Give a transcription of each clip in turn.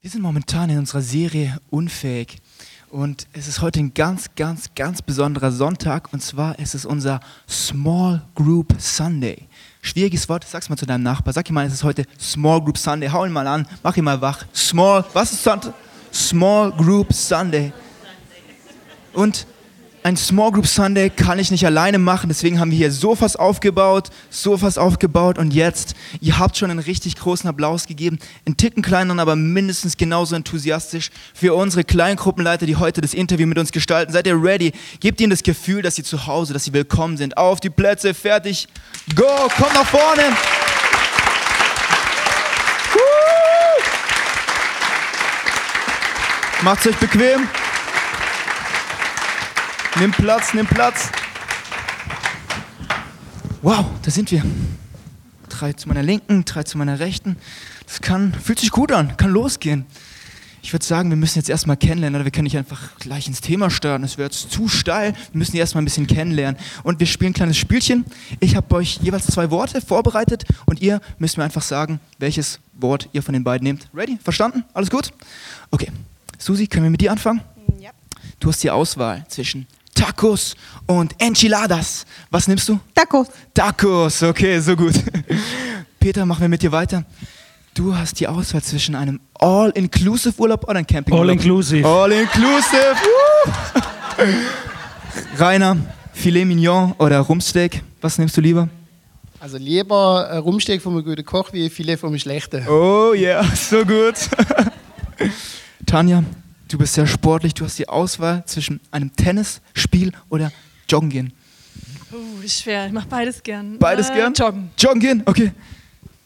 Wir sind momentan in unserer Serie Unfähig und es ist heute ein ganz, ganz, ganz besonderer Sonntag und zwar ist es unser Small Group Sunday. Schwieriges Wort, sag's mal zu deinem Nachbar. Sag ihm mal, es ist heute Small Group Sunday. Hau ihn mal an, mach ihn mal wach. Small, was ist Sonntag? Small Group Sunday. Und ein Small Group Sunday kann ich nicht alleine machen, deswegen haben wir hier Sofas aufgebaut, Sofas aufgebaut und jetzt, ihr habt schon einen richtig großen Applaus gegeben, einen Ticken kleineren, aber mindestens genauso enthusiastisch für unsere Kleingruppenleiter, die heute das Interview mit uns gestalten. Seid ihr ready? Gebt ihnen das Gefühl, dass sie zu Hause, dass sie willkommen sind. Auf die Plätze, fertig, go, kommt nach vorne. Macht's euch bequem. Nimm Platz, nimm Platz. Wow, da sind wir. Drei zu meiner Linken, drei zu meiner Rechten. Das kann, fühlt sich gut an, kann losgehen. Ich würde sagen, wir müssen jetzt erstmal kennenlernen, oder wir können nicht einfach gleich ins Thema starten, das wäre jetzt zu steil. Wir müssen erstmal ein bisschen kennenlernen. Und wir spielen ein kleines Spielchen. Ich habe euch jeweils zwei Worte vorbereitet und ihr müsst mir einfach sagen, welches Wort ihr von den beiden nehmt. Ready? Verstanden? Alles gut? Okay. Susi, können wir mit dir anfangen? Ja. Du hast die Auswahl zwischen Tacos und Enchiladas. Was nimmst du? Tacos. Tacos, okay, so gut. Peter, machen wir mit dir weiter. Du hast die Auswahl zwischen einem All-Inclusive-Urlaub oder einem Campingurlaub. All-Inclusive. All-Inclusive. Rainer, Filet Mignon oder Rumsteak, was nimmst du lieber? Also lieber ein Rumsteak von einem guten Koch wie ein Filet von einem schlechten. Oh ja, yeah, so gut. Tanja, Du bist sehr sportlich, du hast die Auswahl zwischen einem Tennisspiel oder Joggen gehen. Uh, ist schwer. Ich mache beides gern. Beides äh, gern? Joggen. Joggen gehen, okay.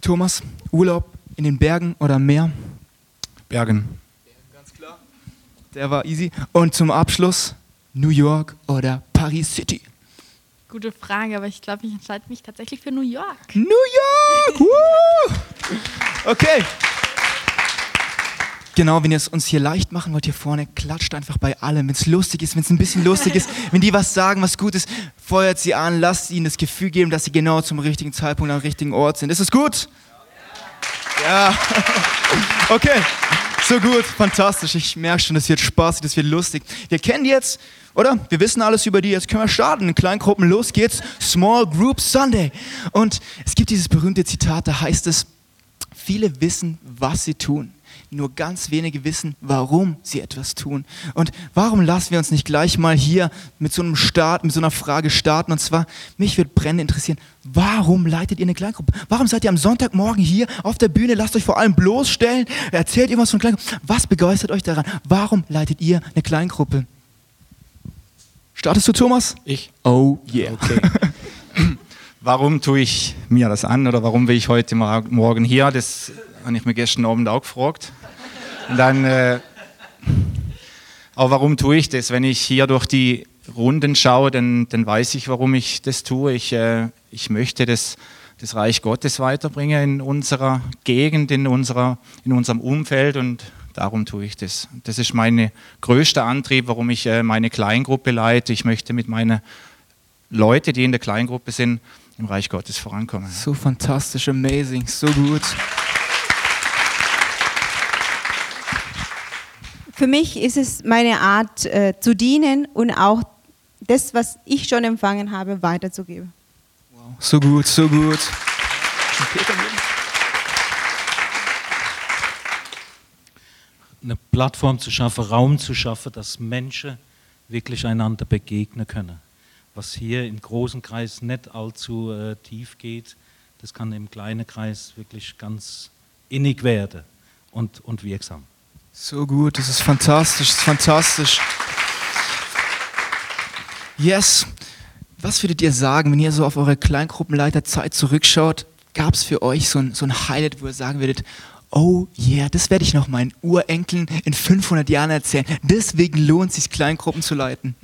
Thomas, Urlaub in den Bergen oder am Meer? Bergen. Ganz klar. Der war easy. Und zum Abschluss New York oder Paris City? Gute Frage, aber ich glaube, ich entscheide mich tatsächlich für New York. New York! Woo! Okay. Genau, wenn ihr es uns hier leicht machen wollt, hier vorne, klatscht einfach bei allem. Wenn es lustig ist, wenn es ein bisschen lustig ist, wenn die was sagen, was gut ist, feuert sie an, lasst ihnen das Gefühl geben, dass sie genau zum richtigen Zeitpunkt am richtigen Ort sind. Ist es gut? Ja. Okay, so gut, fantastisch. Ich merke schon, das wird spaßig, das wird lustig. Wir kennen die jetzt, oder? Wir wissen alles über die. Jetzt können wir starten. In Kleingruppen, los geht's. Small Group Sunday. Und es gibt dieses berühmte Zitat, da heißt es, viele wissen, was sie tun nur ganz wenige wissen, warum sie etwas tun. Und warum lassen wir uns nicht gleich mal hier mit so einem Start, mit so einer Frage starten? Und zwar, mich würde brennend interessieren, warum leitet ihr eine Kleingruppe? Warum seid ihr am Sonntagmorgen hier auf der Bühne? Lasst euch vor allem bloßstellen, erzählt irgendwas von Kleingruppe. Was begeistert euch daran? Warum leitet ihr eine Kleingruppe? Startest du, Thomas? Ich. Oh yeah. Okay. warum tue ich mir das an oder warum bin ich heute Morgen hier? Das habe ich mir gestern Abend auch gefragt. Dann, äh, aber warum tue ich das? Wenn ich hier durch die Runden schaue, dann, dann weiß ich, warum ich das tue. Ich, äh, ich möchte das, das Reich Gottes weiterbringen in unserer Gegend, in, unserer, in unserem Umfeld und darum tue ich das. Das ist mein größter Antrieb, warum ich äh, meine Kleingruppe leite. Ich möchte mit meinen Leuten, die in der Kleingruppe sind, im Reich Gottes vorankommen. So fantastisch, amazing, so gut. Für mich ist es meine Art äh, zu dienen und auch das, was ich schon empfangen habe, weiterzugeben. Wow. So gut, so gut. Eine Plattform zu schaffen, Raum zu schaffen, dass Menschen wirklich einander begegnen können. Was hier im großen Kreis nicht allzu äh, tief geht, das kann im kleinen Kreis wirklich ganz innig werden und, und wirksam. So gut, das ist fantastisch, das ist fantastisch. Yes. Was würdet ihr sagen, wenn ihr so auf eure Kleingruppenleiterzeit zurückschaut? Gab es für euch so ein, so ein Highlight, wo ihr sagen würdet, oh yeah, das werde ich noch meinen Urenkeln in 500 Jahren erzählen. Deswegen lohnt es sich, Kleingruppen zu leiten.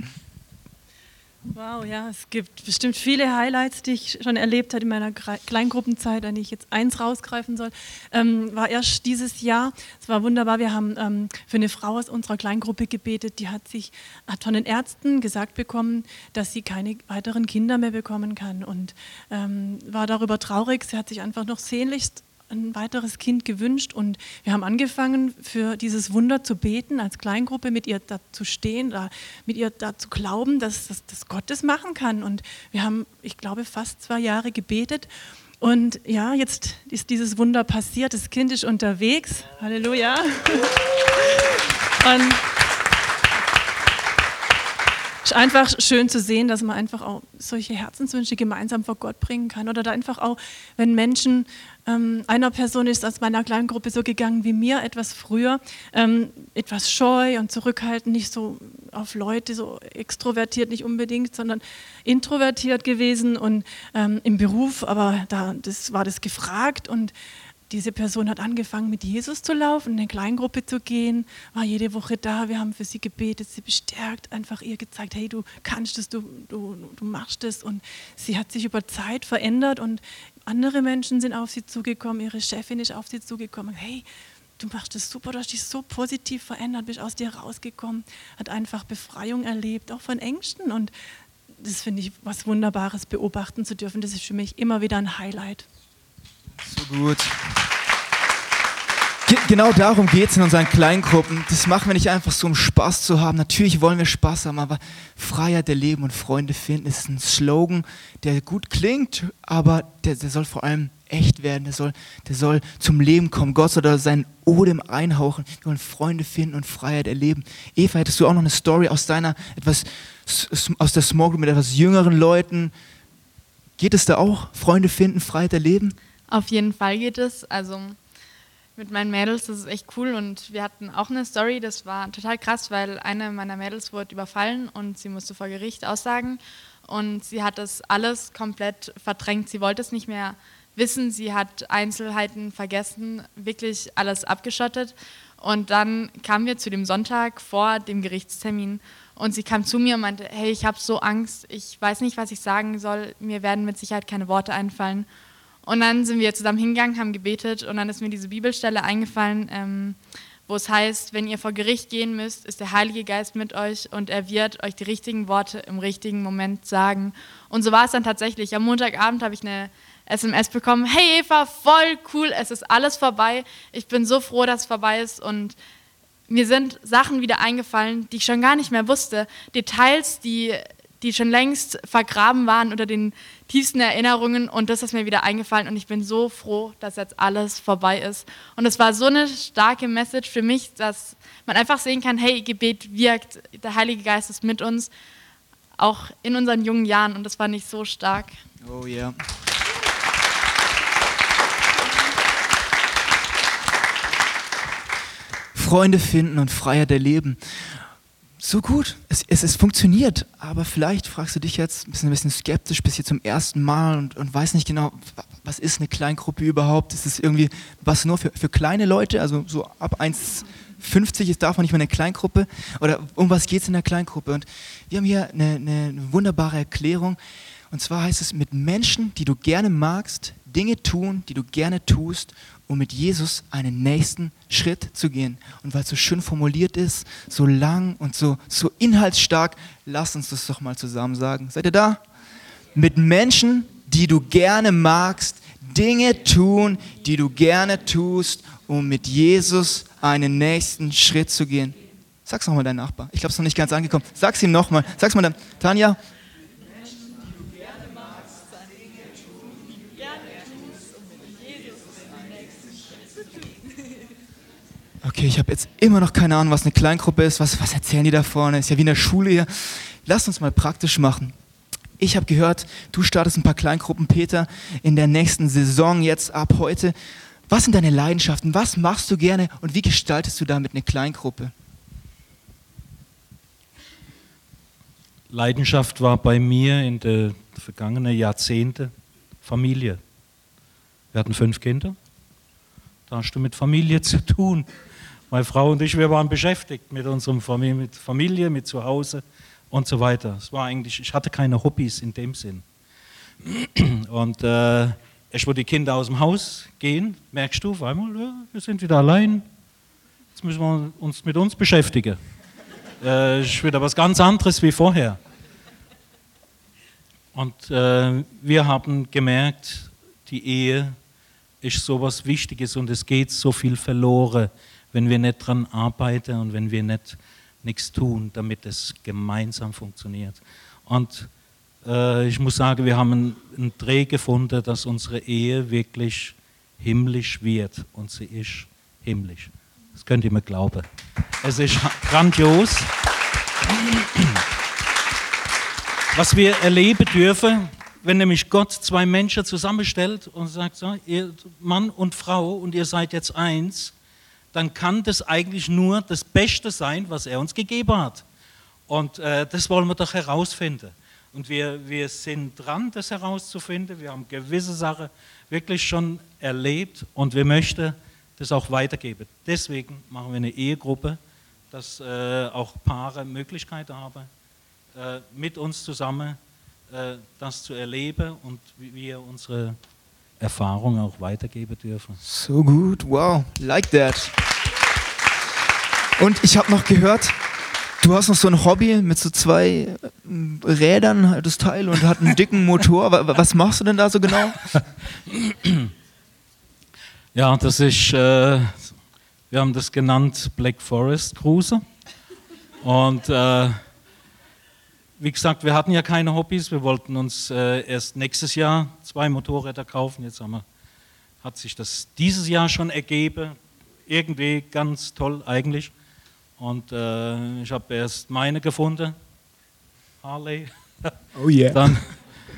Wow, ja, es gibt bestimmt viele Highlights, die ich schon erlebt habe in meiner Kleingruppenzeit, an die ich jetzt eins rausgreifen soll. Ähm, war erst dieses Jahr. Es war wunderbar. Wir haben ähm, für eine Frau aus unserer Kleingruppe gebetet, die hat sich hat von den Ärzten gesagt bekommen, dass sie keine weiteren Kinder mehr bekommen kann und ähm, war darüber traurig. Sie hat sich einfach noch sehnlichst ein weiteres Kind gewünscht und wir haben angefangen, für dieses Wunder zu beten, als Kleingruppe mit ihr da zu stehen, da, mit ihr da zu glauben, dass, dass, dass Gott das machen kann. Und wir haben, ich glaube, fast zwei Jahre gebetet. Und ja, jetzt ist dieses Wunder passiert. Das Kind ist unterwegs. Halleluja. Und ist einfach schön zu sehen, dass man einfach auch solche Herzenswünsche gemeinsam vor Gott bringen kann. Oder da einfach auch, wenn Menschen, ähm, einer Person ist aus meiner kleinen Gruppe so gegangen wie mir, etwas früher, ähm, etwas scheu und zurückhaltend, nicht so auf Leute, so extrovertiert nicht unbedingt, sondern introvertiert gewesen und ähm, im Beruf, aber da das war das gefragt und diese Person hat angefangen, mit Jesus zu laufen, in eine Kleingruppe zu gehen, war jede Woche da. Wir haben für sie gebetet, sie bestärkt, einfach ihr gezeigt, hey, du kannst es, du, du, du machst es. Und sie hat sich über Zeit verändert und andere Menschen sind auf sie zugekommen, ihre Chefin ist auf sie zugekommen. Hey, du machst es super, du hast dich so positiv verändert, bist aus dir rausgekommen, hat einfach Befreiung erlebt, auch von Ängsten. Und das finde ich was Wunderbares, beobachten zu dürfen. Das ist für mich immer wieder ein Highlight. So gut. genau darum geht es in unseren Kleingruppen. Das machen wir nicht einfach so, um Spaß zu haben. Natürlich wollen wir Spaß haben, aber Freiheit erleben und Freunde finden ist ein Slogan, der gut klingt, aber der, der soll vor allem echt werden. Der soll, der soll zum Leben kommen. Gott soll da seinen Odem einhauchen. Wir wollen Freunde finden und Freiheit erleben. Eva, hättest du auch noch eine Story aus deiner etwas aus der Small Group mit etwas jüngeren Leuten? Geht es da auch? Freunde finden, Freiheit erleben? Auf jeden Fall geht es. Also mit meinen Mädels, das ist echt cool. Und wir hatten auch eine Story, das war total krass, weil eine meiner Mädels wurde überfallen und sie musste vor Gericht aussagen. Und sie hat das alles komplett verdrängt. Sie wollte es nicht mehr wissen. Sie hat Einzelheiten vergessen, wirklich alles abgeschottet. Und dann kamen wir zu dem Sonntag vor dem Gerichtstermin und sie kam zu mir und meinte, hey, ich habe so Angst, ich weiß nicht, was ich sagen soll, mir werden mit Sicherheit keine Worte einfallen. Und dann sind wir zusammen hingegangen, haben gebetet und dann ist mir diese Bibelstelle eingefallen, ähm, wo es heißt, wenn ihr vor Gericht gehen müsst, ist der Heilige Geist mit euch und er wird euch die richtigen Worte im richtigen Moment sagen. Und so war es dann tatsächlich. Am Montagabend habe ich eine SMS bekommen, hey Eva, voll cool, es ist alles vorbei. Ich bin so froh, dass es vorbei ist und mir sind Sachen wieder eingefallen, die ich schon gar nicht mehr wusste. Details, die die schon längst vergraben waren unter den tiefsten Erinnerungen und das ist mir wieder eingefallen und ich bin so froh, dass jetzt alles vorbei ist. Und es war so eine starke Message für mich, dass man einfach sehen kann, hey, Gebet wirkt, der Heilige Geist ist mit uns, auch in unseren jungen Jahren und das fand ich so stark. Oh ja. Yeah. Freunde finden und Freiheit erleben so gut. Es, es, es, funktioniert, aber vielleicht fragst du dich jetzt, bist ein bisschen skeptisch, bist hier zum ersten Mal und, und weißt nicht genau, was ist eine Kleingruppe überhaupt? Ist es irgendwie was nur für, für kleine Leute, also so ab 1,50 ist davon nicht mehr eine Kleingruppe? Oder um was geht es in der Kleingruppe? Und wir haben hier eine, eine wunderbare Erklärung. Und zwar heißt es, mit Menschen, die du gerne magst, Dinge tun, die du gerne tust um mit Jesus einen nächsten Schritt zu gehen. Und weil es so schön formuliert ist, so lang und so, so inhaltsstark, lass uns das doch mal zusammen sagen. Seid ihr da? Mit Menschen, die du gerne magst, Dinge tun, die du gerne tust, um mit Jesus einen nächsten Schritt zu gehen. Sag's nochmal deinem Nachbar. Ich glaube, es ist noch nicht ganz angekommen. Sag's ihm nochmal. Sag's mal dann. Tanja, okay, ich habe jetzt immer noch keine Ahnung, was eine Kleingruppe ist, was, was erzählen die da vorne, ist ja wie in der Schule hier. Lass uns mal praktisch machen. Ich habe gehört, du startest ein paar Kleingruppen, Peter, in der nächsten Saison, jetzt ab heute. Was sind deine Leidenschaften? Was machst du gerne und wie gestaltest du damit eine Kleingruppe? Leidenschaft war bei mir in den vergangenen Jahrzehnten Familie. Wir hatten fünf Kinder. Da hast du mit Familie zu tun. Meine Frau und ich, wir waren beschäftigt mit unserem Familie, mit Familie, mit Zuhause und so weiter. Es war eigentlich, ich hatte keine Hobbys in dem Sinn. Und äh, erst wo die Kinder aus dem Haus gehen, merkst du auf einmal, ja, wir sind wieder allein. Jetzt müssen wir uns mit uns beschäftigen. äh, ist wieder was ganz anderes wie vorher. Und äh, wir haben gemerkt, die Ehe ist sowas Wichtiges und es geht so viel verloren, wenn wir nicht dran arbeiten und wenn wir nicht nichts tun, damit es gemeinsam funktioniert. Und äh, ich muss sagen, wir haben einen, einen Dreh gefunden, dass unsere Ehe wirklich himmlisch wird und sie ist himmlisch. Das könnt ihr mir glauben. Es ist grandios. Was wir erleben dürfen, wenn nämlich Gott zwei Menschen zusammenstellt und sagt, so, ihr Mann und Frau und ihr seid jetzt eins, dann kann das eigentlich nur das Beste sein, was er uns gegeben hat. Und äh, das wollen wir doch herausfinden. Und wir, wir sind dran, das herauszufinden. Wir haben gewisse Sachen wirklich schon erlebt und wir möchten das auch weitergeben. Deswegen machen wir eine Ehegruppe, dass äh, auch Paare Möglichkeiten haben, äh, mit uns zusammen das zu erleben und wie wir unsere Erfahrungen auch weitergeben dürfen. So gut, wow, like that. Und ich habe noch gehört, du hast noch so ein Hobby mit so zwei äh, Rädern, das Teil, und hat einen dicken Motor. Was machst du denn da so genau? Ja, das ist, äh, wir haben das genannt Black Forest Cruiser. Und äh, wie gesagt, wir hatten ja keine Hobbys. Wir wollten uns äh, erst nächstes Jahr zwei Motorräder kaufen. Jetzt wir, hat sich das dieses Jahr schon ergeben. Irgendwie ganz toll eigentlich. Und äh, ich habe erst meine gefunden, Harley. Oh yeah. Dann,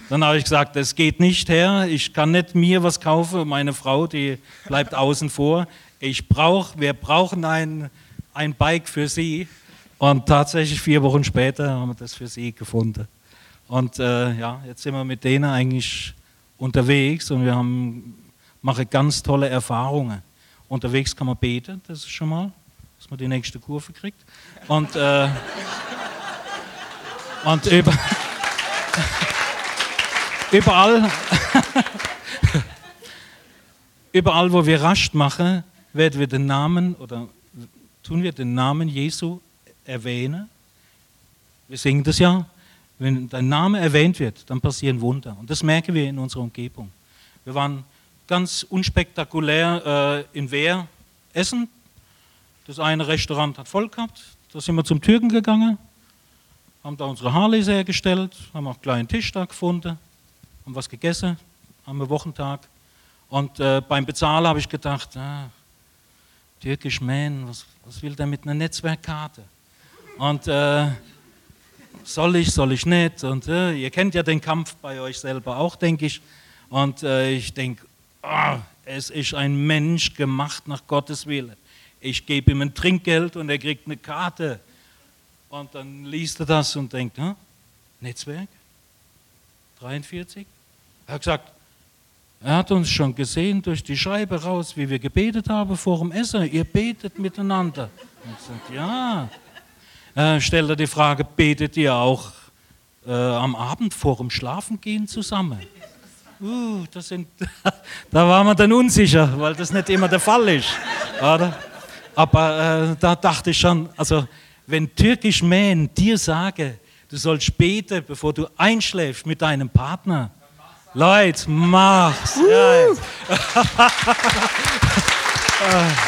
dann habe ich gesagt, das geht nicht her. Ich kann nicht mir was kaufen. Meine Frau, die bleibt außen vor. Ich brauche, wir brauchen ein, ein Bike für sie. Und tatsächlich vier Wochen später haben wir das für sie gefunden. Und äh, ja, jetzt sind wir mit denen eigentlich unterwegs und wir haben, machen ganz tolle Erfahrungen. Unterwegs kann man beten, das ist schon mal dass man die nächste Kurve kriegt. Und, äh, und über, überall, überall, wo wir Rast machen, werden wir den Namen oder tun wir den Namen Jesu erwähnen. Wir singen das ja. Wenn dein Name erwähnt wird, dann passieren Wunder. Und das merken wir in unserer Umgebung. Wir waren ganz unspektakulär äh, in Wehr essen das eine Restaurant hat voll gehabt, da sind wir zum Türken gegangen, haben da unsere Harleys hergestellt, haben auch einen kleinen Tisch da gefunden, haben was gegessen, haben wir Wochentag. Und äh, beim Bezahlen habe ich gedacht, ah, türkisch Man, was, was, will der mit einer Netzwerkkarte? Und äh, soll ich, soll ich nicht? Und äh, ihr kennt ja den Kampf bei euch selber auch, denke ich. Und äh, ich denke, oh, es ist ein Mensch gemacht nach Gottes Willen ich gebe ihm ein Trinkgeld und er kriegt eine Karte. Und dann liest er das und denkt, hm, Netzwerk? 43? Er hat gesagt, er hat uns schon gesehen durch die Scheibe raus, wie wir gebetet haben vor dem Essen. Ihr betet miteinander. Und ich sage, ja. Äh, stellt er die Frage, betet ihr auch äh, am Abend vor dem Schlafengehen zusammen? Uh, das sind, da war man dann unsicher, weil das nicht immer der Fall ist. Oder? Aber äh, da dachte ich schon, also wenn türkisch Mähen dir sage, du sollst beten, bevor du einschläfst mit deinem Partner. Leute, mach's. Uh. Ja.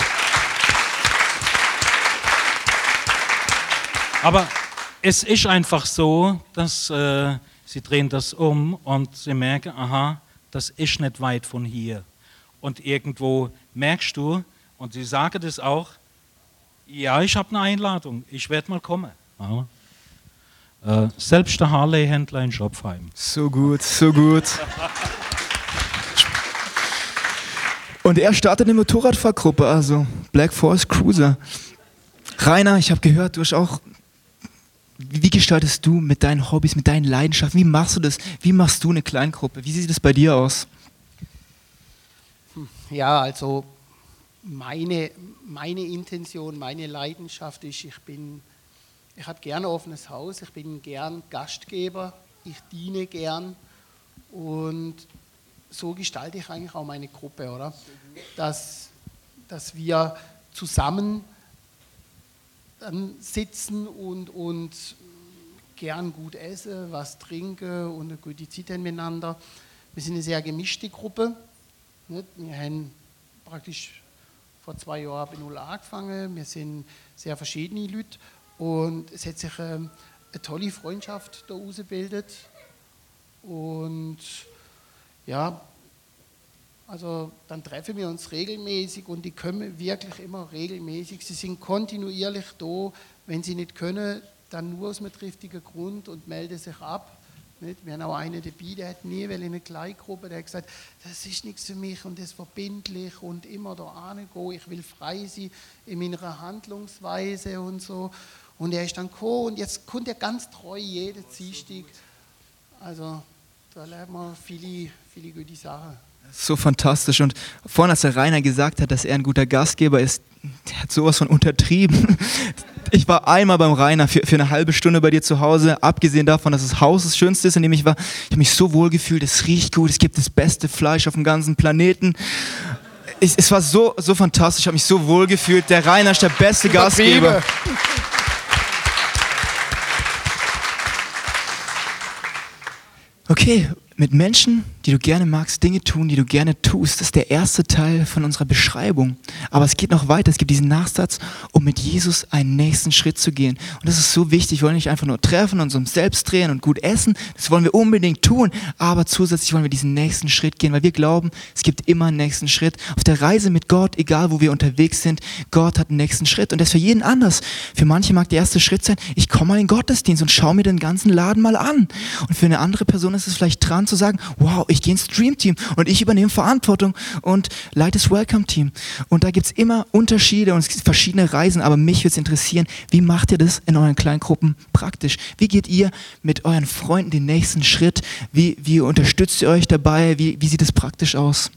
Aber es ist einfach so, dass äh, sie drehen das um und sie merken, aha, das ist nicht weit von hier. Und irgendwo merkst du, und sie sagen das auch, ja, ich habe eine Einladung, ich werde mal kommen. Ja. Äh, selbst der Harley-Händler in Schopfheim. So gut, so gut. Und er startet eine Motorradfahrgruppe, also Black Force Cruiser. Rainer, ich habe gehört, du hast auch. Wie gestaltest du mit deinen Hobbys, mit deinen Leidenschaften? Wie machst du das? Wie machst du eine Kleingruppe? Wie sieht das bei dir aus? Ja, also meine, meine Intention, meine Leidenschaft ist, ich bin, ich habe gerne offenes Haus, ich bin gern Gastgeber, ich diene gern und so gestalte ich eigentlich auch meine Gruppe, oder? Dass, dass wir zusammen sitzen und, und gern gut essen, was trinken und eine gute Zeit miteinander. Wir sind eine sehr gemischte Gruppe Nicht? Wir haben praktisch vor zwei Jahren bei Null angefangen. Wir sind sehr verschiedene Leute und es hat sich ähm, eine tolle Freundschaft da ausgebildet. Und ja, also dann treffen wir uns regelmäßig und die kommen wirklich immer regelmäßig. Sie sind kontinuierlich da. Wenn sie nicht können, dann nur aus einem triftigen Grund und melden sich ab. Nicht? Wir haben auch einen dabei, der hat nie in eine Kleingruppe, der hat gesagt, das ist nichts für mich und das ist verbindlich und immer da hingehen, ich will frei sein in meiner Handlungsweise und so. Und er ist dann gekommen und jetzt kommt er ganz treu jeden Dienstag. Also da lernen wir viele, viele gute Sachen. So fantastisch. Und vorhin, als der Rainer gesagt hat, dass er ein guter Gastgeber ist, der hat sowas von untertrieben. Ich war einmal beim Rainer für, für eine halbe Stunde bei dir zu Hause, abgesehen davon, dass das Haus das Schönste ist, in dem ich war. Ich habe mich so wohl gefühlt, es riecht gut, es gibt das beste Fleisch auf dem ganzen Planeten. Ich, es war so, so fantastisch, ich habe mich so wohl gefühlt. Der Rainer ist der beste Gastgeber. Okay, mit Menschen, die du gerne magst, Dinge tun, die du gerne tust. Das ist der erste Teil von unserer Beschreibung. Aber es geht noch weiter. Es gibt diesen Nachsatz, um mit Jesus einen nächsten Schritt zu gehen. Und das ist so wichtig. Wir wollen nicht einfach nur treffen und uns selbst drehen und gut essen. Das wollen wir unbedingt tun. Aber zusätzlich wollen wir diesen nächsten Schritt gehen, weil wir glauben, es gibt immer einen nächsten Schritt. Auf der Reise mit Gott, egal wo wir unterwegs sind, Gott hat einen nächsten Schritt. Und das ist für jeden anders. Für manche mag der erste Schritt sein, ich komme mal in den Gottesdienst und schaue mir den ganzen Laden mal an. Und für eine andere Person ist es vielleicht dran zu sagen, wow, ich gehe ins Dream Team und ich übernehme Verantwortung und leite das Welcome Team. Und da gibt es immer Unterschiede und es gibt verschiedene Reisen, aber mich würde es interessieren, wie macht ihr das in euren Kleingruppen praktisch? Wie geht ihr mit euren Freunden den nächsten Schritt? Wie, wie unterstützt ihr euch dabei? Wie, wie sieht es praktisch aus?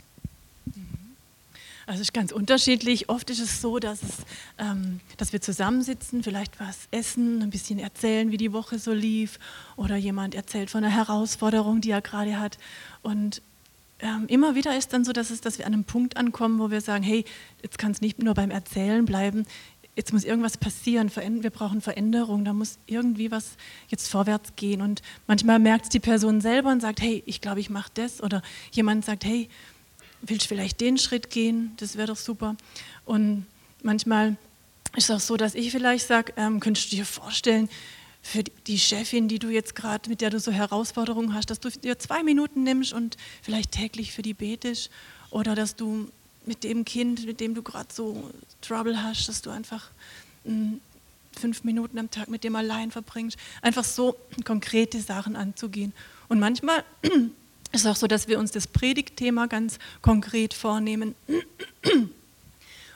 Also es ist ganz unterschiedlich. Oft ist es so, dass, es, ähm, dass wir zusammensitzen, vielleicht was essen, ein bisschen erzählen, wie die Woche so lief, oder jemand erzählt von einer Herausforderung, die er gerade hat. Und ähm, immer wieder ist dann so, dass, es, dass wir an einem Punkt ankommen, wo wir sagen, hey, jetzt kann es nicht nur beim Erzählen bleiben, jetzt muss irgendwas passieren, wir brauchen Veränderung, da muss irgendwie was jetzt vorwärts gehen. Und manchmal merkt es die Person selber und sagt, hey, ich glaube, ich mache das. Oder jemand sagt, hey, willst du vielleicht den Schritt gehen? Das wäre doch super. Und manchmal ist es auch so, dass ich vielleicht sage, ähm, könntest du dir vorstellen, für die Chefin, die du jetzt gerade, mit der du so Herausforderungen hast, dass du dir zwei Minuten nimmst und vielleicht täglich für die betest oder dass du mit dem Kind, mit dem du gerade so Trouble hast, dass du einfach mh, hm, fünf Minuten am Tag mit dem allein verbringst. Einfach so konkrete Sachen anzugehen. Und manchmal ist es auch so, dass wir uns das Predigtthema ganz konkret vornehmen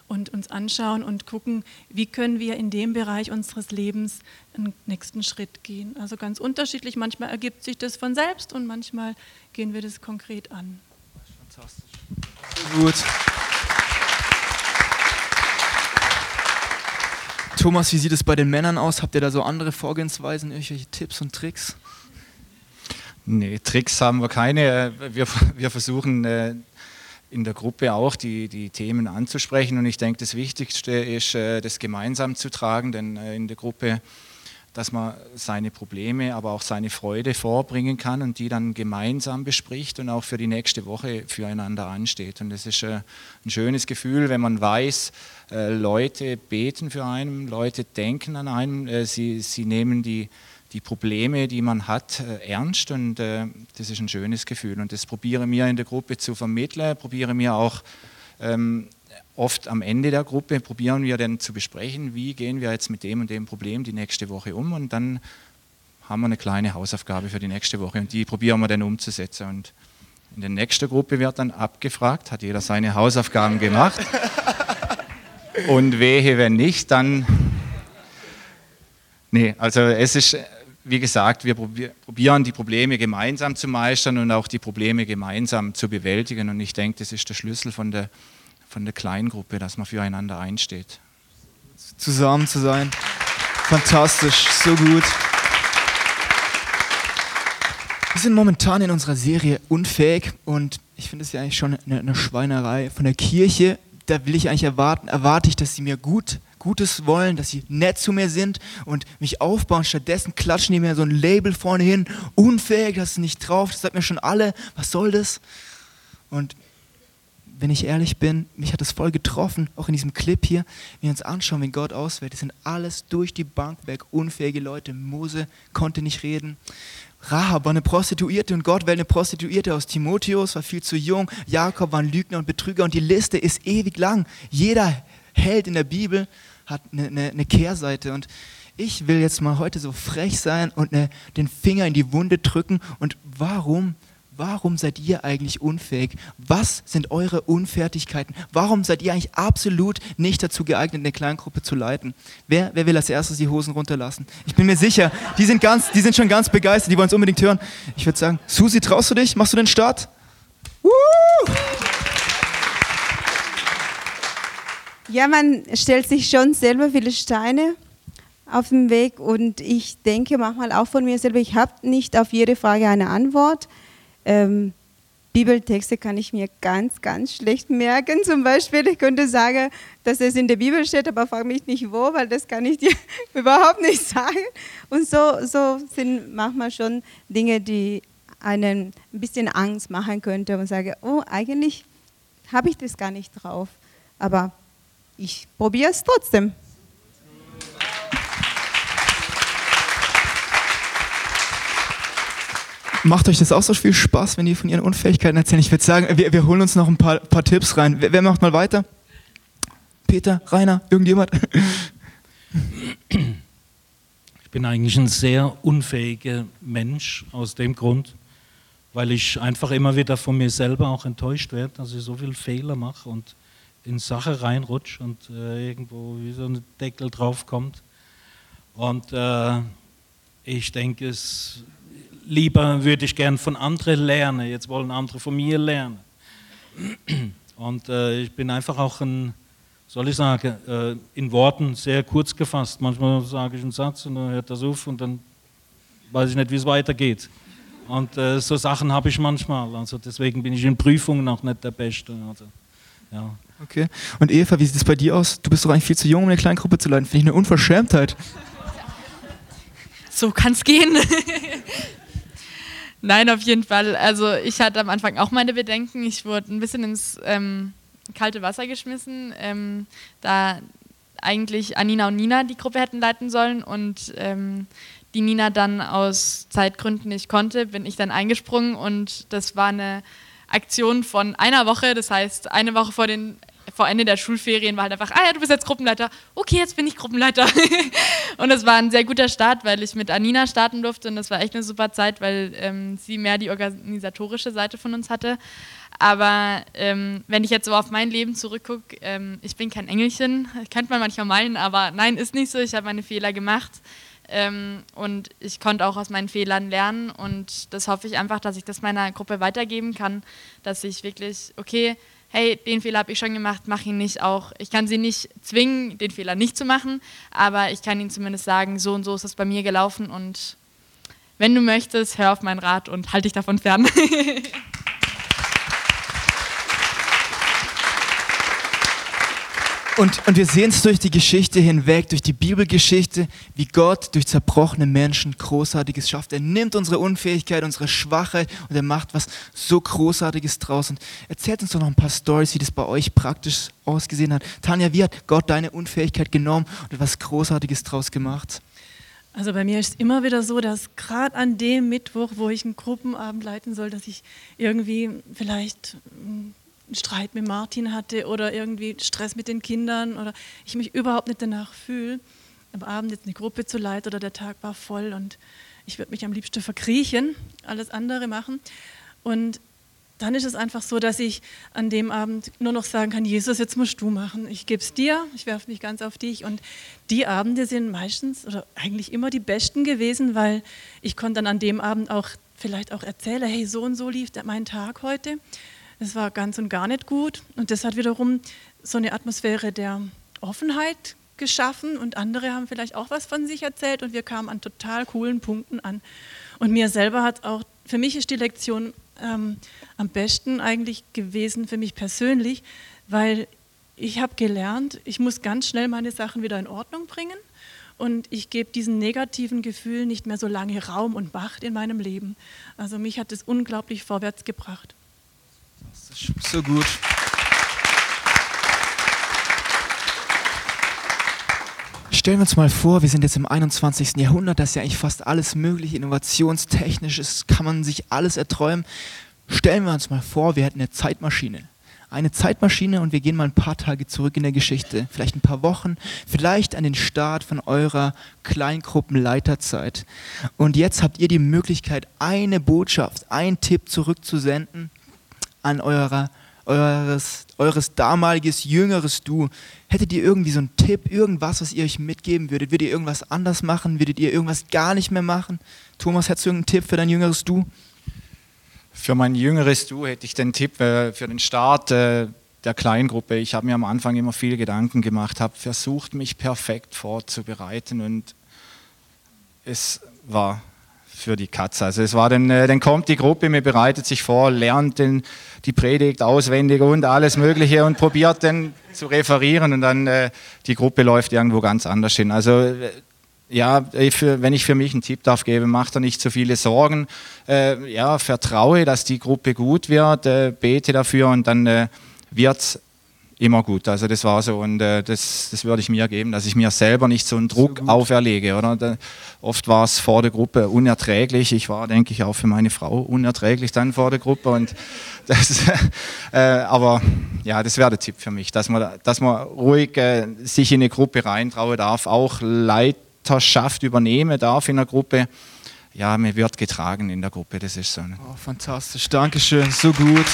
und uns anschauen und gucken, wie können wir in dem Bereich unseres Lebens einen nächsten Schritt gehen. Also ganz unterschiedlich. Manchmal ergibt sich das von selbst und manchmal gehen wir das konkret an. Fantastisch. Sehr gut. Thomas, wie sieht es bei den Männern aus? Habt ihr da so andere Vorgehensweisen, irgendwelche Tipps und Tricks? Nee, Tricks haben wir keine. Wir, wir versuchen äh, in der Gruppe auch die, die Themen anzusprechen. Und ich denke, das Wichtigste ist, äh, das gemeinsam zu tragen, denn äh, in der Gruppe, dass man seine Probleme, aber auch seine Freude vorbringen kann und die dann gemeinsam bespricht und auch für die nächste Woche füreinander ansteht. Und das ist ein schönes Gefühl, wenn man weiß, Leute beten für einen, Leute denken an einen, sie, sie nehmen die die Probleme, die man hat, äh, ernst und äh, das ist ein schönes Gefühl. Und das probiere mir in der Gruppe zu vermitteln, probiere mir auch ähm, oft am Ende der Gruppe, probieren wir dann zu besprechen, wie gehen wir jetzt mit dem und dem Problem die nächste Woche um und dann haben wir eine kleine Hausaufgabe für die nächste Woche und die probieren wir dann umzusetzen. Und in der nächsten Gruppe wird dann abgefragt, hat jeder seine Hausaufgaben gemacht. Und wehe, wenn nicht, dann. Nee, also es ist wie gesagt, wir probieren die Probleme gemeinsam zu meistern und auch die Probleme gemeinsam zu bewältigen. Und ich denke, das ist der Schlüssel von der, von der Kleingruppe, dass man füreinander einsteht. Zusammen zu sein. Fantastisch, so gut. Wir sind momentan in unserer Serie unfähig und ich finde es ja eigentlich schon eine, eine Schweinerei von der Kirche. Da will ich eigentlich erwarten, erwarte ich, dass sie mir gut Gutes wollen, dass sie nett zu mir sind und mich aufbauen. Stattdessen klatschen die mir so ein Label vorne hin, unfähig, das ist nicht drauf, das sagt mir schon alle, was soll das? Und wenn ich ehrlich bin, mich hat es voll getroffen, auch in diesem Clip hier, wenn wir uns anschauen, wenn Gott auswählt, das sind alles durch die Bank weg unfähige Leute. Mose konnte nicht reden. Rahab war eine Prostituierte und Gott wählt eine Prostituierte aus. Timotheus war viel zu jung, Jakob war ein Lügner und Betrüger und die Liste ist ewig lang. Jeder Held in der Bibel hat eine, eine, eine Kehrseite und ich will jetzt mal heute so frech sein und eine, den Finger in die Wunde drücken und warum warum seid ihr eigentlich unfähig? Was sind eure Unfertigkeiten? Warum seid ihr eigentlich absolut nicht dazu geeignet, eine Kleingruppe zu leiten? Wer, wer will als erstes die Hosen runterlassen? Ich bin mir sicher, die sind, ganz, die sind schon ganz begeistert, die wollen es unbedingt hören. Ich würde sagen, Susi, traust du dich? Machst du den Start? Woo! Ja, man stellt sich schon selber viele Steine auf dem Weg und ich denke manchmal auch von mir selber, ich habe nicht auf jede Frage eine Antwort. Ähm, Bibeltexte kann ich mir ganz, ganz schlecht merken. Zum Beispiel, ich könnte sagen, dass es in der Bibel steht, aber frage mich nicht wo, weil das kann ich dir überhaupt nicht sagen. Und so, so sind manchmal schon Dinge, die einen ein bisschen Angst machen könnte und sage, oh, eigentlich habe ich das gar nicht drauf. Aber ich probiere es trotzdem. Macht euch das auch so viel Spaß, wenn ihr von ihren Unfähigkeiten erzählt? Ich würde sagen, wir, wir, holen uns noch ein paar, paar Tipps rein. Wer, wer, macht mal weiter? Peter, Rainer, irgendjemand? Ich bin eigentlich ein sehr unfähiger Mensch aus dem Grund, weil ich einfach immer wieder von mir selber auch enttäuscht werde, dass ich so viele Fehler mache und in Sache reinrutsche und äh, irgendwo wie so ein Deckel drauf kommt. Und äh, ich denke, es lieber würde ich gern von anderen lernen, jetzt wollen andere von mir lernen. Und äh, ich bin einfach auch ein, soll ich sagen, äh, in Worten sehr kurz gefasst. Manchmal sage ich einen Satz und dann hört das auf und dann weiß ich nicht, wie es weitergeht. Und äh, so Sachen habe ich manchmal. Also deswegen bin ich in Prüfungen auch nicht der Beste. Also, ja. Okay. Und Eva, wie sieht es bei dir aus? Du bist doch eigentlich viel zu jung, um eine Kleingruppe zu leiten. Finde ich eine Unverschämtheit. So kann es gehen. Nein, auf jeden Fall. Also ich hatte am Anfang auch meine Bedenken. Ich wurde ein bisschen ins ähm, kalte Wasser geschmissen, ähm, da eigentlich Anina und Nina die Gruppe hätten leiten sollen und ähm, die Nina dann aus Zeitgründen nicht konnte, bin ich dann eingesprungen und das war eine Aktion von einer Woche, das heißt eine Woche vor den vor Ende der Schulferien war halt einfach, ah ja, du bist jetzt Gruppenleiter, okay, jetzt bin ich Gruppenleiter. und das war ein sehr guter Start, weil ich mit Anina starten durfte und das war echt eine super Zeit, weil ähm, sie mehr die organisatorische Seite von uns hatte. Aber ähm, wenn ich jetzt so auf mein Leben zurückgucke, ähm, ich bin kein Engelchen, könnte man manchmal meinen, aber nein, ist nicht so, ich habe meine Fehler gemacht. Ähm, und ich konnte auch aus meinen Fehlern lernen und das hoffe ich einfach, dass ich das meiner Gruppe weitergeben kann, dass ich wirklich, okay, hey, den Fehler habe ich schon gemacht, mach ihn nicht auch. Ich kann sie nicht zwingen, den Fehler nicht zu machen, aber ich kann ihnen zumindest sagen, so und so ist es bei mir gelaufen und wenn du möchtest, hör auf meinen Rat und halte dich davon fern. Und, und wir sehen es durch die Geschichte hinweg, durch die Bibelgeschichte, wie Gott durch zerbrochene Menschen Großartiges schafft. Er nimmt unsere Unfähigkeit, unsere Schwachheit und er macht was so Großartiges draus. Und erzählt uns doch noch ein paar Stories, wie das bei euch praktisch ausgesehen hat. Tanja, wie hat Gott deine Unfähigkeit genommen und etwas Großartiges draus gemacht? Also bei mir ist es immer wieder so, dass gerade an dem Mittwoch, wo ich einen Gruppenabend leiten soll, dass ich irgendwie vielleicht hm, Streit mit Martin hatte oder irgendwie Stress mit den Kindern oder ich mich überhaupt nicht danach fühle, am Abend jetzt eine Gruppe zu leiten oder der Tag war voll und ich würde mich am liebsten verkriechen, alles andere machen. Und dann ist es einfach so, dass ich an dem Abend nur noch sagen kann, Jesus, jetzt musst du machen. Ich gebe es dir, ich werfe mich ganz auf dich. Und die Abende sind meistens oder eigentlich immer die besten gewesen, weil ich konnte dann an dem Abend auch vielleicht auch erzählen, hey, so und so lief mein Tag heute. Es war ganz und gar nicht gut und das hat wiederum so eine Atmosphäre der Offenheit geschaffen und andere haben vielleicht auch was von sich erzählt und wir kamen an total coolen Punkten an. Und mir selber hat auch, für mich ist die Lektion ähm, am besten eigentlich gewesen, für mich persönlich, weil ich habe gelernt, ich muss ganz schnell meine Sachen wieder in Ordnung bringen und ich gebe diesen negativen Gefühlen nicht mehr so lange Raum und Macht in meinem Leben. Also mich hat es unglaublich vorwärts gebracht. Das ist so gut. Stellen wir uns mal vor, wir sind jetzt im 21. Jahrhundert, das ist ja eigentlich fast alles möglich, innovationstechnisch ist, kann man sich alles erträumen. Stellen wir uns mal vor, wir hätten eine Zeitmaschine. Eine Zeitmaschine und wir gehen mal ein paar Tage zurück in der Geschichte, vielleicht ein paar Wochen, vielleicht an den Start von eurer Kleingruppenleiterzeit. Und jetzt habt ihr die Möglichkeit, eine Botschaft, einen Tipp zurückzusenden an eurer, eures, eures damaliges, jüngeres Du. Hättet ihr irgendwie so einen Tipp, irgendwas, was ihr euch mitgeben würdet? Würdet ihr irgendwas anders machen? Würdet ihr irgendwas gar nicht mehr machen? Thomas, hättest du irgendeinen Tipp für dein jüngeres Du? Für mein jüngeres Du hätte ich den Tipp äh, für den Start äh, der Kleingruppe. Ich habe mir am Anfang immer viel Gedanken gemacht, habe versucht, mich perfekt vorzubereiten und es war für die Katze. Also es war dann, äh, dann kommt die Gruppe, mir bereitet sich vor, lernt den, die Predigt auswendig und alles Mögliche und probiert dann zu referieren und dann äh, die Gruppe läuft irgendwo ganz anders hin. Also äh, ja, für, wenn ich für mich einen Tipp darf geben, macht er nicht so viele Sorgen. Äh, ja, vertraue, dass die Gruppe gut wird, äh, bete dafür und dann äh, wird es immer gut. Also das war so und äh, das, das würde ich mir geben, dass ich mir selber nicht so einen Druck so auferlege. Oder? Da, oft war es vor der Gruppe unerträglich. Ich war, denke ich, auch für meine Frau unerträglich dann vor der Gruppe. Und das, äh, aber ja, das wäre der Tipp für mich, dass man, dass man ruhig äh, sich in eine Gruppe reintrauen darf, auch Leiterschaft übernehmen darf in der Gruppe, ja, mir wird getragen in der Gruppe. Das ist so. Ne? Oh, fantastisch, Dankeschön, so gut.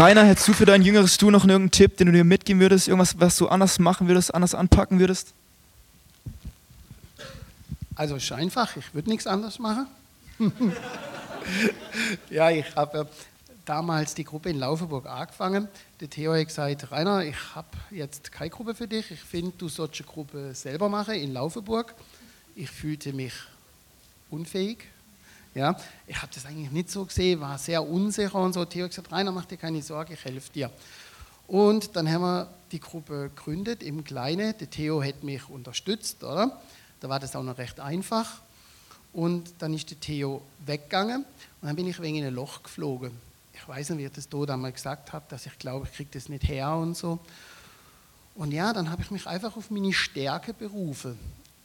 Rainer, hättest du für dein jüngeres Du noch irgendeinen Tipp, den du dir mitgeben würdest? Irgendwas, was du anders machen würdest, anders anpacken würdest? Also ist einfach, ich würde nichts anders machen. ja, ich habe damals die Gruppe in Laufenburg angefangen. Der Theo hat gesagt, Rainer, ich habe jetzt keine Gruppe für dich. Ich finde, du sollst eine Gruppe selber machen in Laufenburg. Ich fühlte mich unfähig. Ja, ich habe das eigentlich nicht so gesehen, war sehr unsicher und so. Theo hat gesagt, Rainer, mach dir keine Sorge, ich helfe dir. Und dann haben wir die Gruppe gegründet im Kleinen. Der Theo hat mich unterstützt, oder? Da war das auch noch recht einfach. Und dann ist der Theo weggegangen und dann bin ich wegen in ein Loch geflogen ich weiß nicht, wie ich das dort einmal gesagt habe, dass ich glaube, ich kriege das nicht her und so. Und ja, dann habe ich mich einfach auf meine Stärke berufen.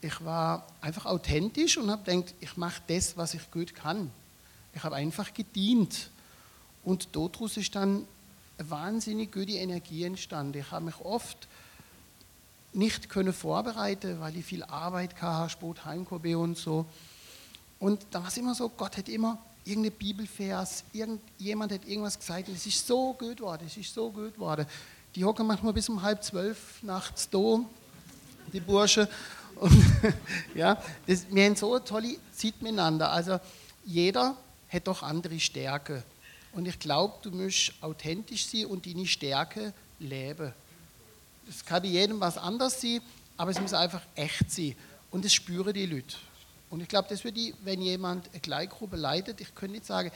Ich war einfach authentisch und habe gedacht, ich mache das, was ich gut kann. Ich habe einfach gedient. Und daraus ist dann eine wahnsinnig gute Energie entstanden. Ich habe mich oft nicht können vorbereiten, weil ich viel Arbeit hatte, spät heimgekommen und so. Und da war es immer so, Gott hat immer irgendein Bibelvers, irgendjemand hat irgendwas gesagt und es ist so gut geworden, es ist so gut geworden. Die hocken manchmal bis um halb zwölf nachts da, die Bursche. Und, ja, das, wir haben so eine tolle Zeit miteinander. Also jeder hat doch andere Stärke. Und ich glaube, du musst authentisch sein und deine Stärke leben. Das kann bei jedem was anderes sein, aber es muss einfach echt sein. Und das spüren die Leute. Und ich glaube, das würde ich, wenn jemand eine Kleingruppe leitet, ich könnte nicht sagen,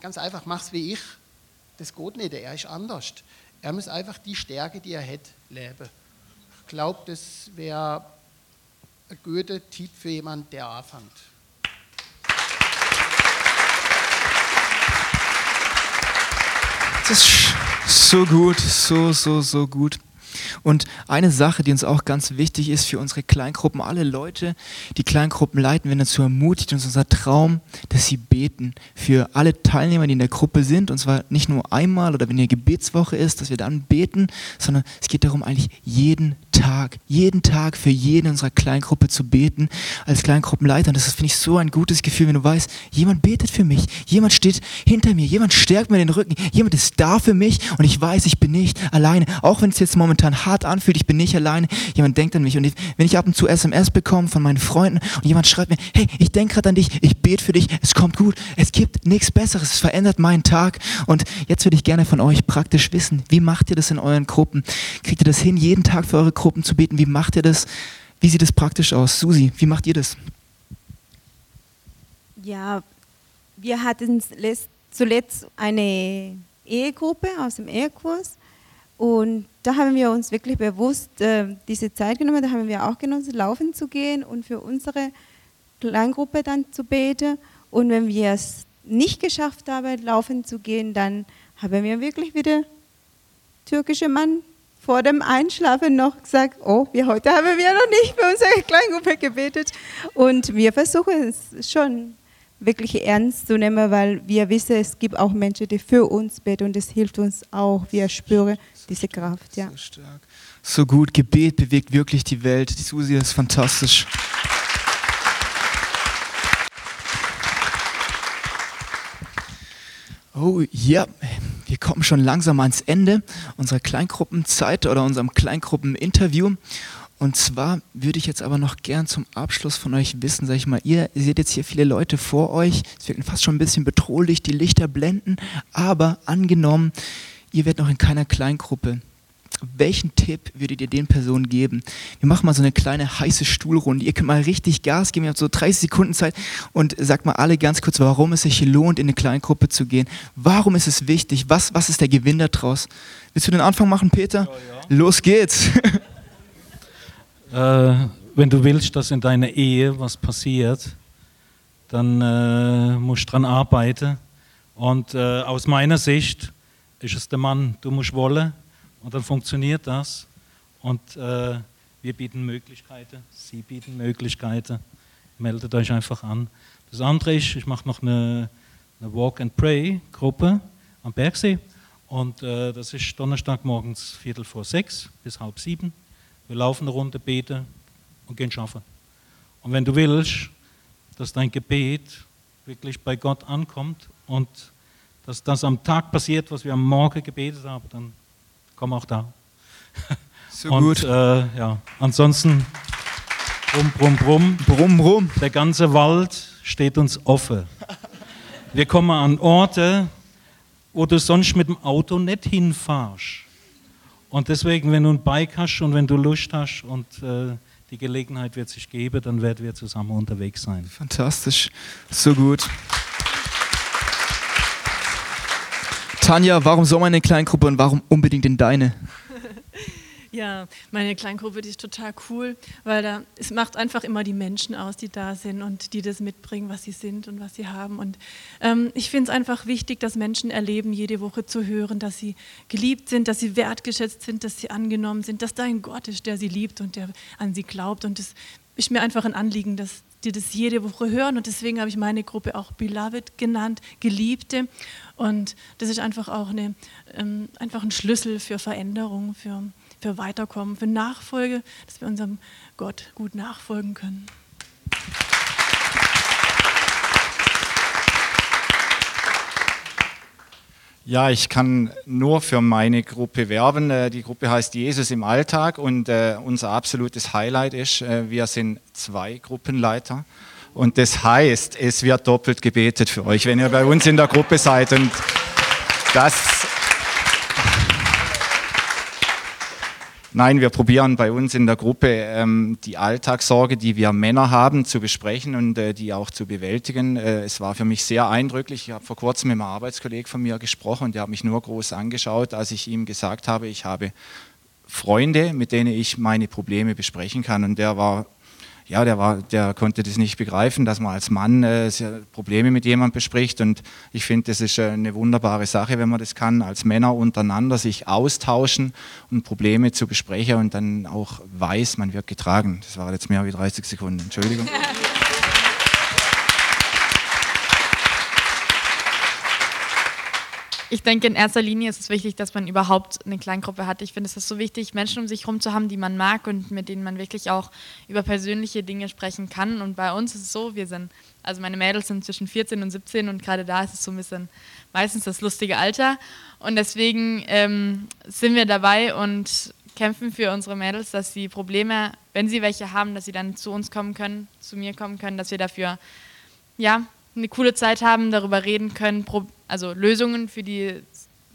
ganz einfach, mach's wie ich. Das geht nicht, er ist anders. Er muss einfach die Stärke, die er hat, leben. Ich glaube, das wäre ein guter Tipp für jemanden, der anfängt. Das ist so gut, so, so, so gut. Und eine Sache, die uns auch ganz wichtig ist für unsere Kleingruppen, alle Leute, die Kleingruppen leiten, werden dazu ermutigt, uns unser Traum, dass sie beten für alle Teilnehmer, die in der Gruppe sind. Und zwar nicht nur einmal oder wenn hier Gebetswoche ist, dass wir dann beten, sondern es geht darum, eigentlich jeden Tag, jeden Tag für jeden unserer Kleingruppe zu beten als Kleingruppenleiter. Und das finde ich so ein gutes Gefühl, wenn du weißt, jemand betet für mich, jemand steht hinter mir, jemand stärkt mir den Rücken, jemand ist da für mich und ich weiß, ich bin nicht alleine. Auch wenn es jetzt momentan hart anfühlt, ich bin nicht alleine, jemand denkt an mich. Und wenn ich ab und zu SMS bekomme von meinen Freunden und jemand schreibt mir, hey, ich denke gerade an dich, ich bete für dich, es kommt gut, es gibt nichts Besseres, es verändert meinen Tag. Und jetzt würde ich gerne von euch praktisch wissen, wie macht ihr das in euren Gruppen? Kriegt ihr das hin, jeden Tag für eure Gruppe? Gruppen zu beten. Wie macht ihr das? Wie sieht es praktisch aus? Susi, wie macht ihr das? Ja, wir hatten zuletzt eine Ehegruppe aus dem Ehekurs und da haben wir uns wirklich bewusst äh, diese Zeit genommen, da haben wir auch genossen, laufen zu gehen und für unsere Kleingruppe dann zu beten. Und wenn wir es nicht geschafft haben, laufen zu gehen, dann haben wir wirklich wieder türkische Mann vor dem Einschlafen noch gesagt, oh, wir heute haben wir noch nicht für unsere Kleingruppe gebetet. Und wir versuchen es schon wirklich ernst zu nehmen, weil wir wissen, es gibt auch Menschen, die für uns beten und es hilft uns auch. Wir spüren diese Kraft. Ja. So stark. So gut. Gebet bewegt wirklich die Welt. Die Susi ist fantastisch. Oh ja, wir kommen schon langsam ans Ende unserer Kleingruppenzeit oder unserem Kleingruppeninterview. Und zwar würde ich jetzt aber noch gern zum Abschluss von euch wissen, sag ich mal, ihr seht jetzt hier viele Leute vor euch, es wirken fast schon ein bisschen bedrohlich, die Lichter blenden, aber angenommen, ihr werdet noch in keiner Kleingruppe. Welchen Tipp würdet ihr den Personen geben? Wir machen mal so eine kleine heiße Stuhlrunde. Ihr könnt mal richtig Gas geben. Ihr habt so 30 Sekunden Zeit und sagt mal alle ganz kurz, warum es sich lohnt, in eine Kleingruppe zu gehen. Warum ist es wichtig? Was, was ist der Gewinn daraus? Willst du den Anfang machen, Peter? Ja, ja. Los geht's. Äh, wenn du willst, dass in deiner Ehe was passiert, dann äh, musst du daran arbeiten. Und äh, aus meiner Sicht ist es der Mann, du musst wollen und dann funktioniert das. Und äh, wir bieten Möglichkeiten, Sie bieten Möglichkeiten. Meldet euch einfach an. Das andere ist, ich mache noch eine, eine Walk and Pray Gruppe am Bergsee. Und äh, das ist Donnerstag morgens Viertel vor sechs bis halb sieben. Wir laufen eine Runde, beten und gehen schaffen. Und wenn du willst, dass dein Gebet wirklich bei Gott ankommt und dass das am Tag passiert, was wir am Morgen gebetet haben, dann komm auch da. So und, gut. Äh, ja, ansonsten brumm, brumm, brumm. Brumm, brumm. Der ganze Wald steht uns offen. Wir kommen an Orte, wo du sonst mit dem Auto nicht hinfahrst. Und deswegen, wenn du ein Bike hast und wenn du Lust hast und äh, die Gelegenheit wird sich geben, dann werden wir zusammen unterwegs sein. Fantastisch, so gut. Tanja, warum so eine Kleingruppe und warum unbedingt in deine? Ja, meine Kleingruppe, die ist total cool, weil da, es macht einfach immer die Menschen aus, die da sind und die das mitbringen, was sie sind und was sie haben. Und ähm, ich finde es einfach wichtig, dass Menschen erleben, jede Woche zu hören, dass sie geliebt sind, dass sie wertgeschätzt sind, dass sie angenommen sind, dass da ein Gott ist, der sie liebt und der an sie glaubt. Und das ist mir einfach ein Anliegen, dass die das jede Woche hören. Und deswegen habe ich meine Gruppe auch Beloved genannt, Geliebte. Und das ist einfach auch eine, ähm, einfach ein Schlüssel für Veränderung, für für Weiterkommen, für Nachfolge, dass wir unserem Gott gut nachfolgen können. Ja, ich kann nur für meine Gruppe werben. Äh, die Gruppe heißt Jesus im Alltag und äh, unser absolutes Highlight ist, äh, wir sind zwei Gruppenleiter. Und das heißt, es wird doppelt gebetet für euch, wenn ihr bei uns in der Gruppe seid. Und das Nein, wir probieren bei uns in der Gruppe ähm, die Alltagssorge, die wir Männer haben, zu besprechen und äh, die auch zu bewältigen. Äh, es war für mich sehr eindrücklich. Ich habe vor kurzem mit einem Arbeitskollegen von mir gesprochen und der hat mich nur groß angeschaut, als ich ihm gesagt habe, ich habe Freunde, mit denen ich meine Probleme besprechen kann. Und der war ja, der, war, der konnte das nicht begreifen, dass man als Mann äh, Probleme mit jemandem bespricht. Und ich finde, das ist äh, eine wunderbare Sache, wenn man das kann, als Männer untereinander sich austauschen und Probleme zu besprechen und dann auch weiß, man wird getragen. Das war jetzt mehr wie 30 Sekunden. Entschuldigung. Ich denke, in erster Linie ist es wichtig, dass man überhaupt eine Kleingruppe hat. Ich finde, es ist so wichtig, Menschen um sich herum zu haben, die man mag und mit denen man wirklich auch über persönliche Dinge sprechen kann. Und bei uns ist es so, wir sind, also meine Mädels sind zwischen 14 und 17 und gerade da ist es so ein bisschen meistens das lustige Alter. Und deswegen ähm, sind wir dabei und kämpfen für unsere Mädels, dass sie Probleme, wenn sie welche haben, dass sie dann zu uns kommen können, zu mir kommen können, dass wir dafür ja, eine coole Zeit haben, darüber reden können, also Lösungen für die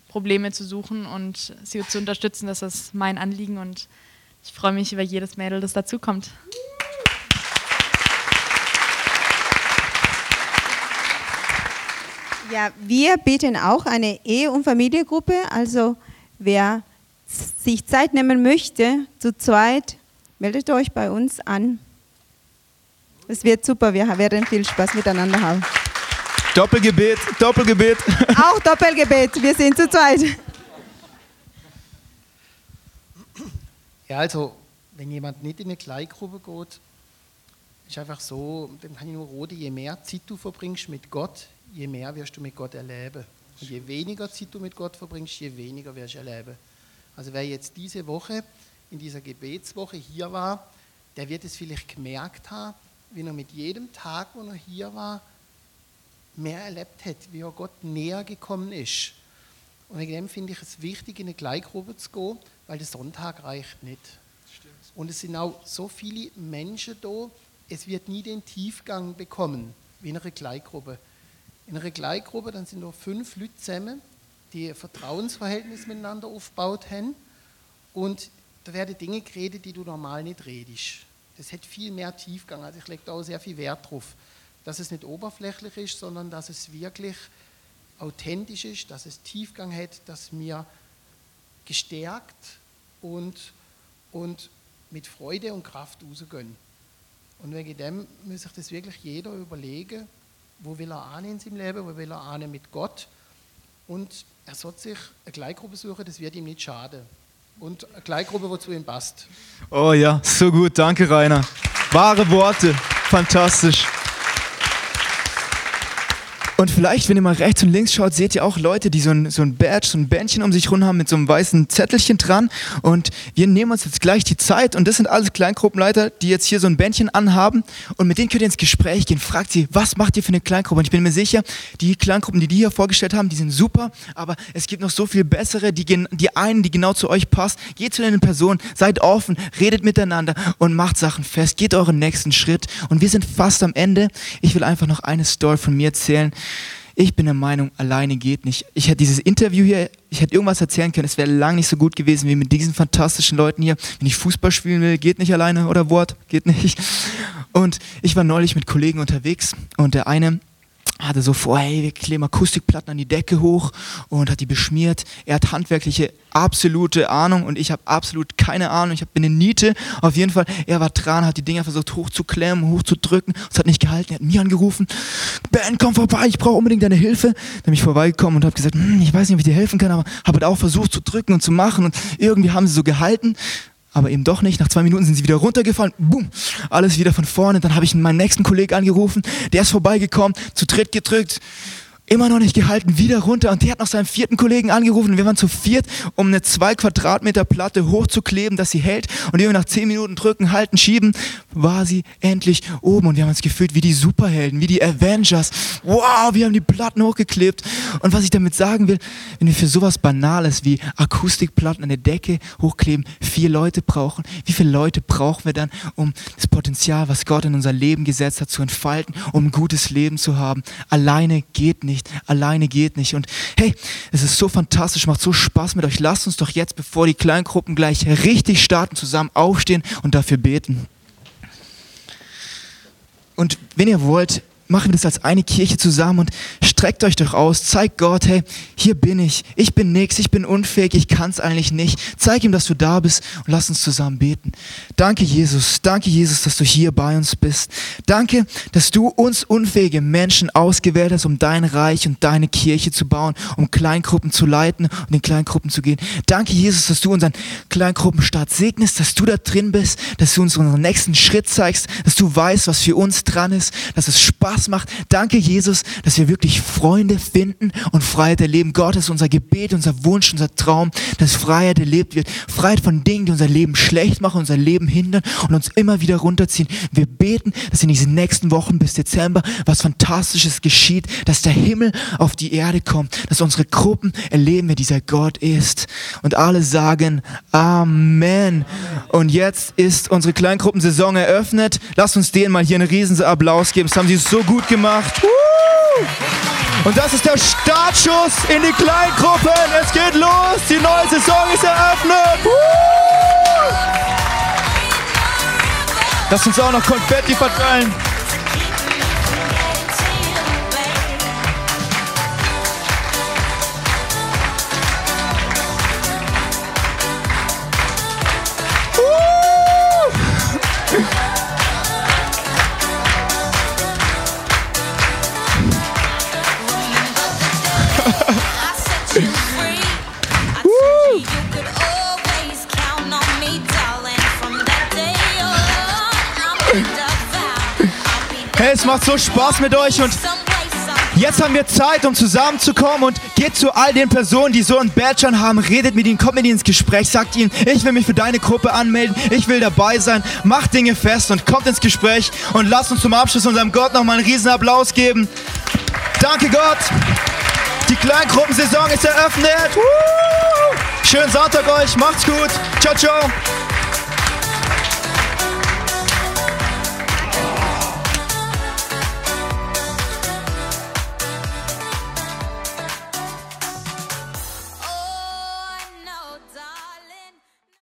Probleme zu suchen und sie zu unterstützen. Das ist mein Anliegen und ich freue mich über jedes Mädel, das dazukommt. Ja, wir bieten auch eine Ehe- und Familiengruppe. Also wer sich Zeit nehmen möchte, zu zweit, meldet euch bei uns an. Es wird super, wir werden viel Spaß miteinander haben. Doppelgebet, Doppelgebet. Auch Doppelgebet, wir sind zu zweit. Ja, also, wenn jemand nicht in eine Kleingruppe geht, ist einfach so, dann kann ich nur roten, je mehr Zeit du verbringst mit Gott, je mehr wirst du mit Gott erleben. Und je weniger Zeit du mit Gott verbringst, je weniger wirst du erleben. Also wer jetzt diese Woche in dieser Gebetswoche hier war, der wird es vielleicht gemerkt haben, wie er mit jedem Tag, wo er hier war, mehr erlebt hat, wie er Gott näher gekommen ist. Und wegen dem finde ich es wichtig, in eine Kleingruppe zu gehen, weil der Sonntag reicht nicht. Und es sind auch so viele Menschen da, es wird nie den Tiefgang bekommen wie in einer Kleingruppe. In einer Kleingruppe dann sind nur fünf Leute zusammen, die ein Vertrauensverhältnis miteinander aufgebaut haben und da werden Dinge geredet, die du normal nicht redest. Das hat viel mehr Tiefgang. Also ich lege da auch sehr viel Wert drauf, dass es nicht oberflächlich ist, sondern dass es wirklich authentisch ist, dass es Tiefgang hat, dass mir gestärkt und, und mit Freude und Kraft rausgehen. Und wegen dem muss sich das wirklich jeder überlegen, wo will er an in seinem Leben, wo will er an mit Gott. Und er sollte sich eine Gleichgruppe suchen, das wird ihm nicht schaden. Und eine Gleichgruppe, wo zu ihm passt. Oh ja, so gut, danke Rainer. Wahre Worte, fantastisch. Und vielleicht, wenn ihr mal rechts und links schaut, seht ihr auch Leute, die so ein, so ein Badge, so ein Bändchen um sich rum haben mit so einem weißen Zettelchen dran. Und wir nehmen uns jetzt gleich die Zeit. Und das sind alles Kleingruppenleiter, die jetzt hier so ein Bändchen anhaben. Und mit denen könnt ihr ins Gespräch gehen. Fragt sie, was macht ihr für eine Kleingruppe? Und ich bin mir sicher, die Kleingruppen, die die hier vorgestellt haben, die sind super. Aber es gibt noch so viel bessere, die, die einen, die genau zu euch passt. Geht zu den Personen, seid offen, redet miteinander und macht Sachen fest. Geht euren nächsten Schritt. Und wir sind fast am Ende. Ich will einfach noch eine Story von mir erzählen. Ich bin der Meinung, alleine geht nicht. Ich hätte dieses Interview hier, ich hätte irgendwas erzählen können, es wäre lang nicht so gut gewesen wie mit diesen fantastischen Leuten hier. Wenn ich Fußball spielen will, geht nicht alleine oder Wort, geht nicht. Und ich war neulich mit Kollegen unterwegs und der eine hatte so vor, hey, wir kleben Akustikplatten an die Decke hoch und hat die beschmiert. Er hat handwerkliche absolute Ahnung und ich habe absolut keine Ahnung. Ich bin eine Niete. Auf jeden Fall, er war dran, hat die Dinger versucht hochzuklemmen, hochzudrücken. Es hat nicht gehalten. Er hat mich angerufen. Ben, komm vorbei, ich brauche unbedingt deine Hilfe. Dann bin ich vorbeigekommen und habe gesagt, hm, ich weiß nicht, ob ich dir helfen kann, aber habe halt auch versucht zu drücken und zu machen und irgendwie haben sie so gehalten aber eben doch nicht. Nach zwei Minuten sind sie wieder runtergefallen. Boom, alles wieder von vorne. Dann habe ich meinen nächsten Kollegen angerufen. Der ist vorbeigekommen, zu dritt gedrückt immer noch nicht gehalten, wieder runter. Und der hat noch seinen vierten Kollegen angerufen. Wir waren zu viert, um eine zwei Quadratmeter Platte hochzukleben, dass sie hält. Und wir nach zehn Minuten drücken, halten, schieben, war sie endlich oben. Und wir haben uns gefühlt wie die Superhelden, wie die Avengers. Wow, wir haben die Platten hochgeklebt. Und was ich damit sagen will, wenn wir für sowas Banales wie Akustikplatten an der Decke hochkleben, vier Leute brauchen, wie viele Leute brauchen wir dann, um das Potenzial, was Gott in unser Leben gesetzt hat, zu entfalten, um ein gutes Leben zu haben? Alleine geht nicht nicht, alleine geht nicht. Und hey, es ist so fantastisch, macht so Spaß mit euch. Lasst uns doch jetzt, bevor die Kleingruppen gleich richtig starten, zusammen aufstehen und dafür beten. Und wenn ihr wollt, machen wir das als eine Kirche zusammen und streckt euch doch aus, zeigt Gott, hey, hier bin ich, ich bin nix, ich bin unfähig, ich kann es eigentlich nicht. Zeig ihm, dass du da bist und lass uns zusammen beten. Danke, Jesus, danke, Jesus, dass du hier bei uns bist. Danke, dass du uns unfähige Menschen ausgewählt hast, um dein Reich und deine Kirche zu bauen, um Kleingruppen zu leiten und in Kleingruppen zu gehen. Danke, Jesus, dass du unseren Kleingruppenstart segnest, dass du da drin bist, dass du uns unseren nächsten Schritt zeigst, dass du weißt, was für uns dran ist, dass es Spaß Spaß macht. Danke, Jesus, dass wir wirklich Freunde finden und Freiheit erleben. Gott ist unser Gebet, unser Wunsch, unser Traum, dass Freiheit erlebt wird. Freiheit von Dingen, die unser Leben schlecht machen, unser Leben hindern und uns immer wieder runterziehen. Wir beten, dass in diesen nächsten Wochen bis Dezember was Fantastisches geschieht, dass der Himmel auf die Erde kommt, dass unsere Gruppen erleben, wer dieser Gott ist. Und alle sagen Amen. Und jetzt ist unsere Kleingruppensaison eröffnet. Lasst uns denen mal hier einen riesen Applaus geben. Das haben sie so gut gemacht. Und das ist der Startschuss in die Kleingruppen. Es geht los. Die neue Saison ist eröffnet. Lass uns auch noch Konfetti verteilen. Es macht so Spaß mit euch und Jetzt haben wir Zeit, um zusammenzukommen und geht zu all den Personen, die so einen Badge haben, redet mit ihnen, kommt mit ihnen ins Gespräch, sagt ihnen, ich will mich für deine Gruppe anmelden, ich will dabei sein, macht Dinge fest und kommt ins Gespräch und lasst uns zum Abschluss unserem Gott nochmal einen riesen Applaus geben. Danke Gott. Die Kleingruppensaison ist eröffnet. Schönen Sonntag euch, macht's gut. Ciao, ciao.